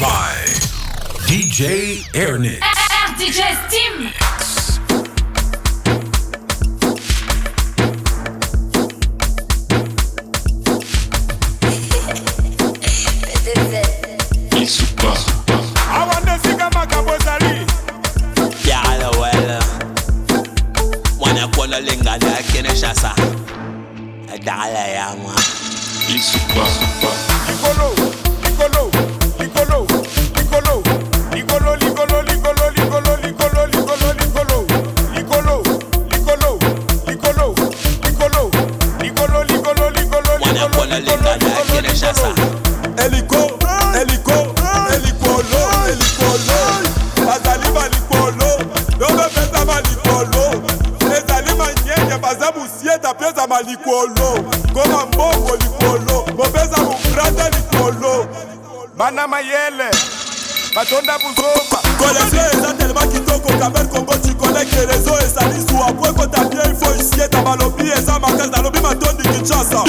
by DJ Air, DJ Steam. ya likolo koma mboko likolo mopeza mogranda likolo bana mayele batonda buzoba kolesio eza telema kitoko kamer kongo cikoleke rezo ezali zuwa po ekota bie ifo isieta balobi eza makasi nalobi matondi kinshasa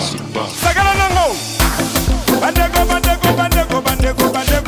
Sakala nango. Bandego, bandego, bandego, bandego, bandego.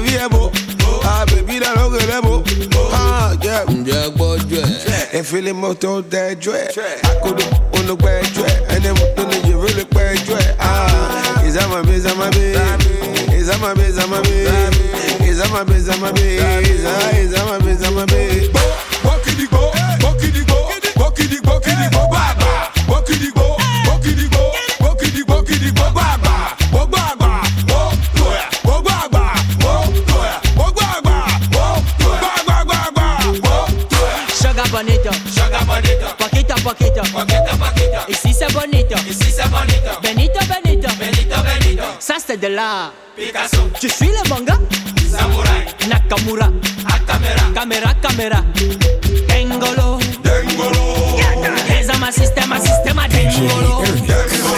la vie est beau. Ah, baby, la langue, elle est beau. Ah, yeah, yeah, bon, yeah. Et fais les motos des jouets. À côté, on le père jouet. Et les motos, je veux le père jouet. Ah, ils aiment ma bise, ma bise. Ils aiment ma bise, ma bise. Ils aiment ma bise, ma bise. Ils aiment ma bise, ma bise. Bokidi, bo, bokidi, bo, bokidi, bokidi, bo, baba. poquito. Poquito, poquito. Y si se bonito. Y si se bonito. Benito, Benito. Benito, Benito. Saste de la Picasso. Je suis le manga. Samurai. Nakamura. A camera. Camera, camera. Tengo Tengo lo. Tengolo. Es Rezama sistema, sistema. Tengo lo.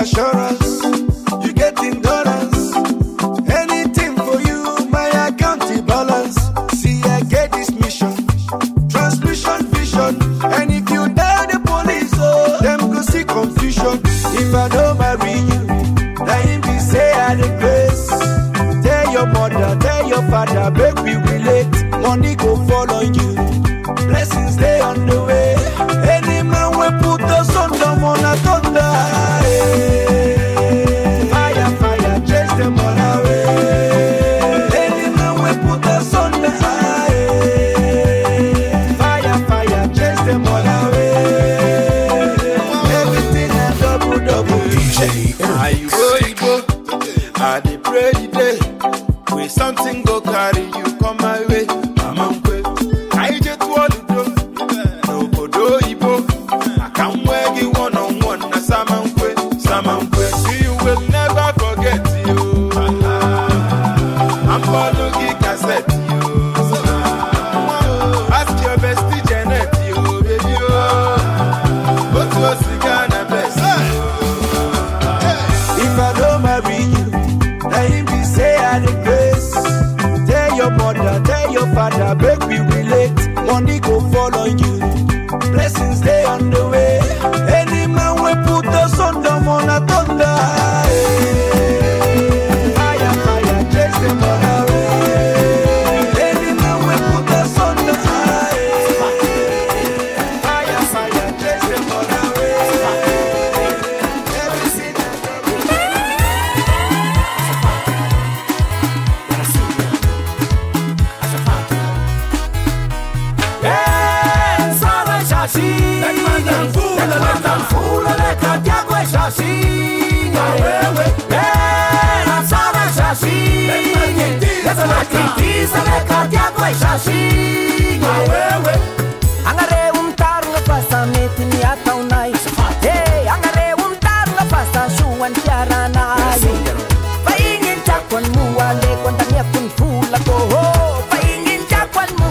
assurance. DJ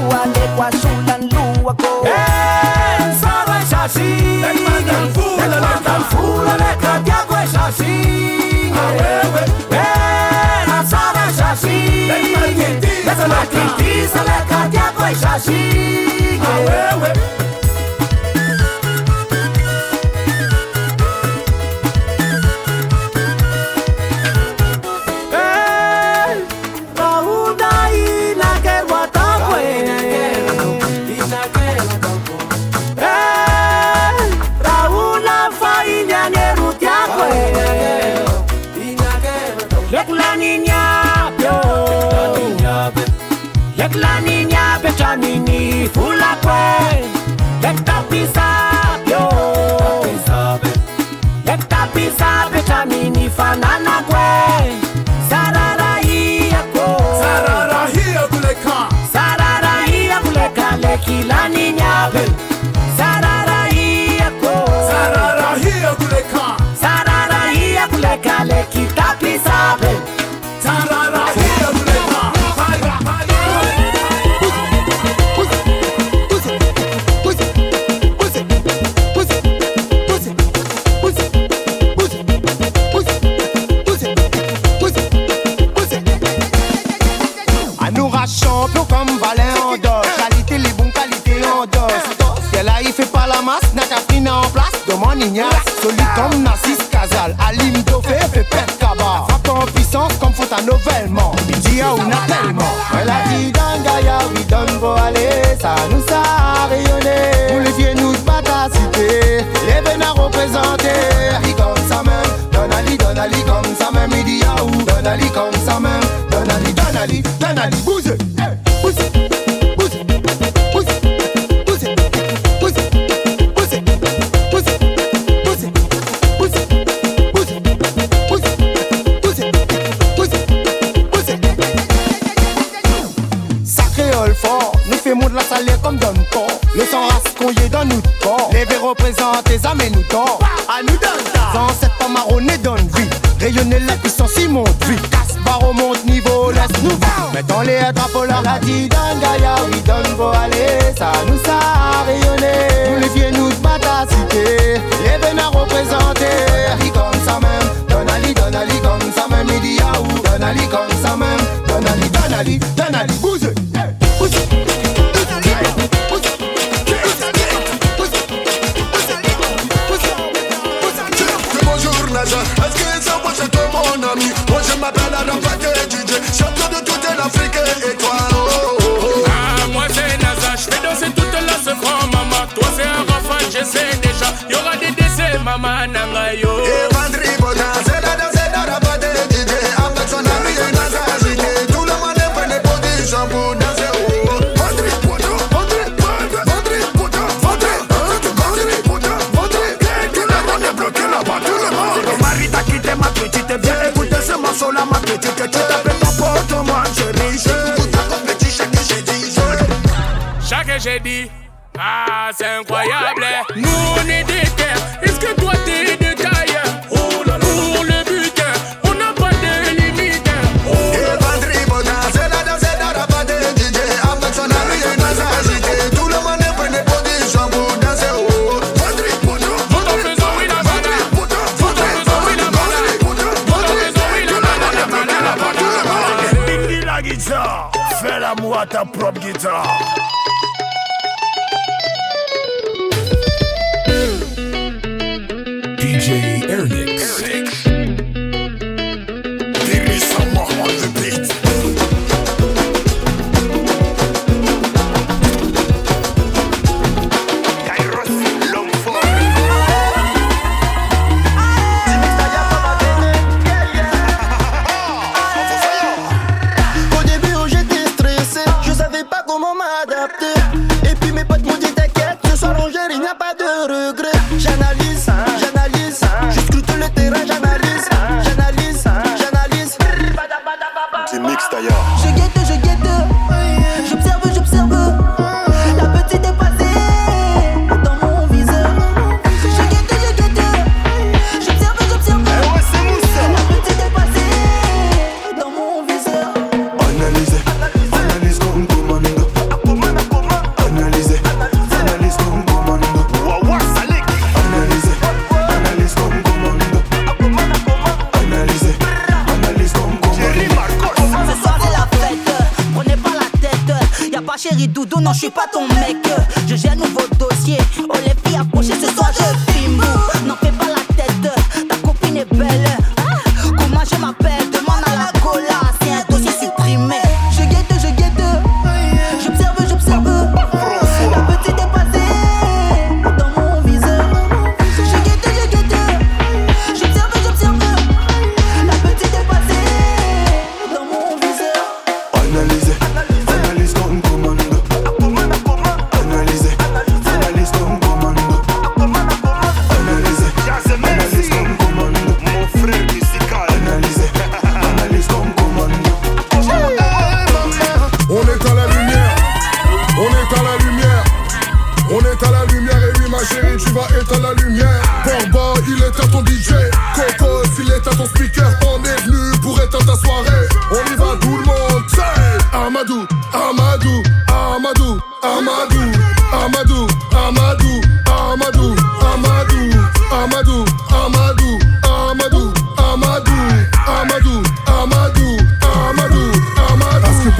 lua lekwa sulan lua ko En saba shasi Tekmandan fula Tekmandan fula leka tiago shasi Awewe En saba shasi Tekmandan tisa Tekmandan tisa leka tiago shasi Awewe money niasse Solide comme Nassis Casal Alim Dofé fait perdre cabas Frappe en puissance comme faut un novellement Bidia ou tellement Elle a dit dans Gaïa oui donne pour aller Ça nous a rayonné Pour les vieux nous battent cité Les vénards représentés comme ça même Donali, Donali comme ça même Il dit Donali comme ça même Donali, donne Donali, bouge, bougez, bouge Le sang race qu'on dans nous corps. Les verres représentent les âmes nous À ah, nous donne ça. Sans cette pomme donne vie. Rayonner la puissance mon vie. Casse barre au monde niveau, laisse nous voir Mettons les drapeaux là. La d'un Gaïa, oui, donne vos aller. Ça nous a rayonné. Nous les vieux nous battent à cité. Les vénards représentés. Comme ça même. Donali, Donali, comme ça même. Il dit Donali, comme ça même. Donali, Donali, Donali, mama na ngai yo hey, eh, Bob guitar. DJ Ernick.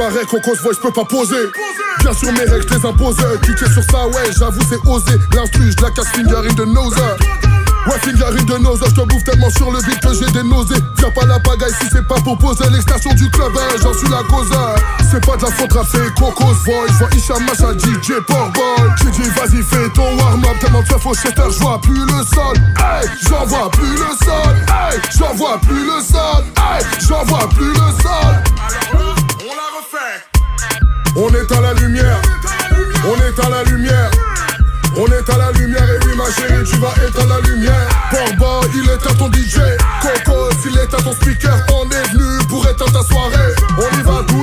paraît qu'au je peux pas poser. Bien sûr mes règles je les Tu Cliquez sur ça ouais j'avoue c'est osé L'instru je la casse in de nose Ouais in de nose Je te bouffe tellement sur le vide que j'ai des nausées Viens pas la pagaille si c'est pas pour poser L'extension du club hein, j'en suis la cause C'est pas de la faute c'est Cocos Voice Vois Isha Macha DJ Portboy J'ai dit vas-y fais ton warm-up Tellement de fauché chester j'vois plus le sol Hey j'en vois plus le sol Hey j'en vois plus le sol Hey j'en vois plus le sol on refait. On est à la lumière, on est à la lumière. On est à la lumière et oui ma chérie tu vas être à la lumière Porba il est à ton DJ Coco il est à ton speaker On est venu pour à ta soirée On y va tout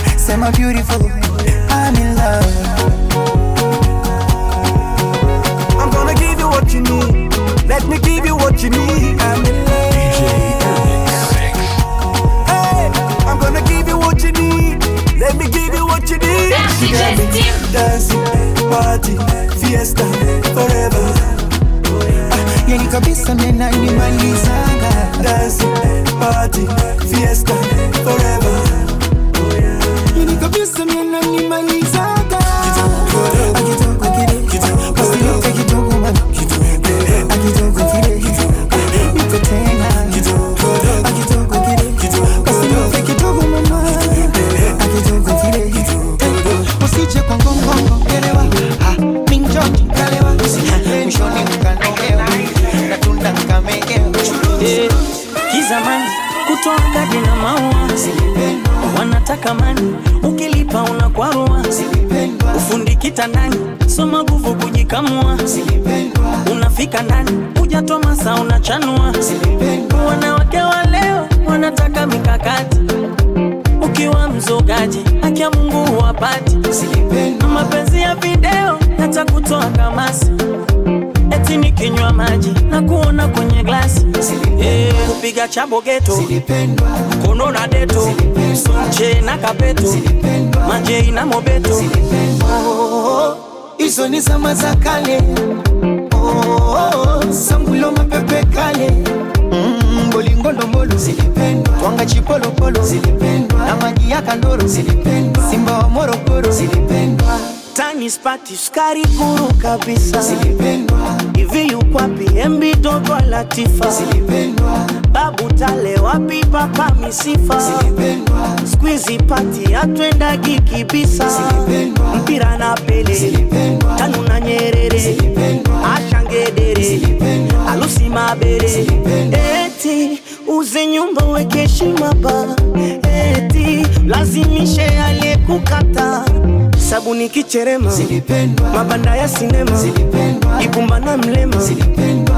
Say my beautiful, I'm in love. I'm gonna give you what you need. Let me give you what you need. I'm in love. Hey, I'm gonna give you what you need. Let me give you what you need. She got me dancing, party, fiesta, forever. Yani kabisa mimi na imani zanga Dancing, party, fiesta, forever 你们。cha Bogeto, Kono na Deto, Sonche na Kapeto, Manjei na Mobeto. Oh, hizo ni zama za kale, oh, sambulo mapepe kale, mm, Bolingondo Mbolo, Twanga Chipolopolo, na maji ya Kandoro, Simba wa Morogoro utani spati skari kuru kabisa. Zilipendwa hivi yukwa PMB dogo Latifa. Zilipendwa babu tale wapi papa misifa. Zilipendwa squeeze pati atwenda giki bisa. Zilipendwa mpira na Pele. Zilipendwa tanu na Nyerere. Zilipendwa ashangedere. Zilipendwa alusi mabere. Zilipendwa eti uze nyumba weke heshima eti lazimishe aliyekukata sabuni kicherema, mabanda ya sinema, Ibumba na Mlema,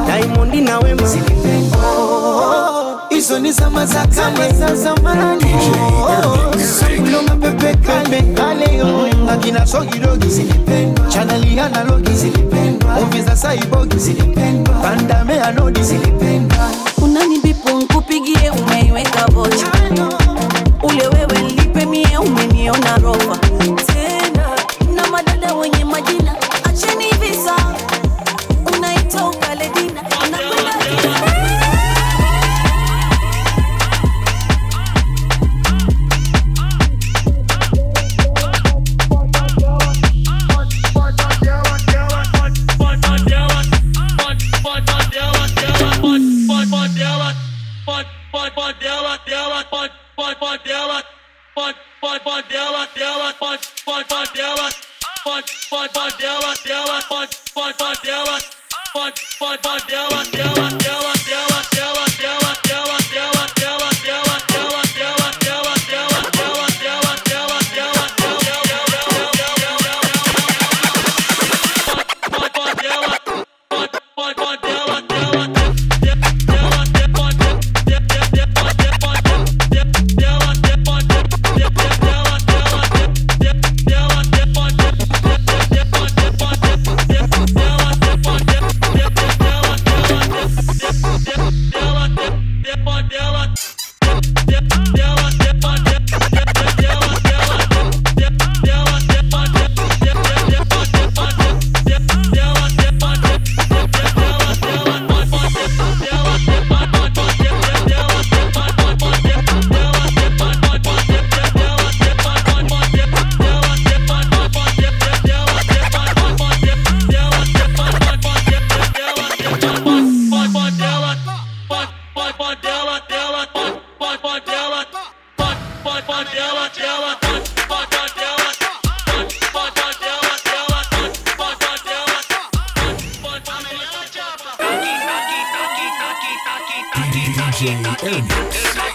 Diamond na Wema, oh, oh, oh, hizo ni zama za kale za zamani, mapepe analogi, movie umeiweka vocha ule wewe nilipe mie, umeniona rofa wenye majina acheni visa DJ Ernest.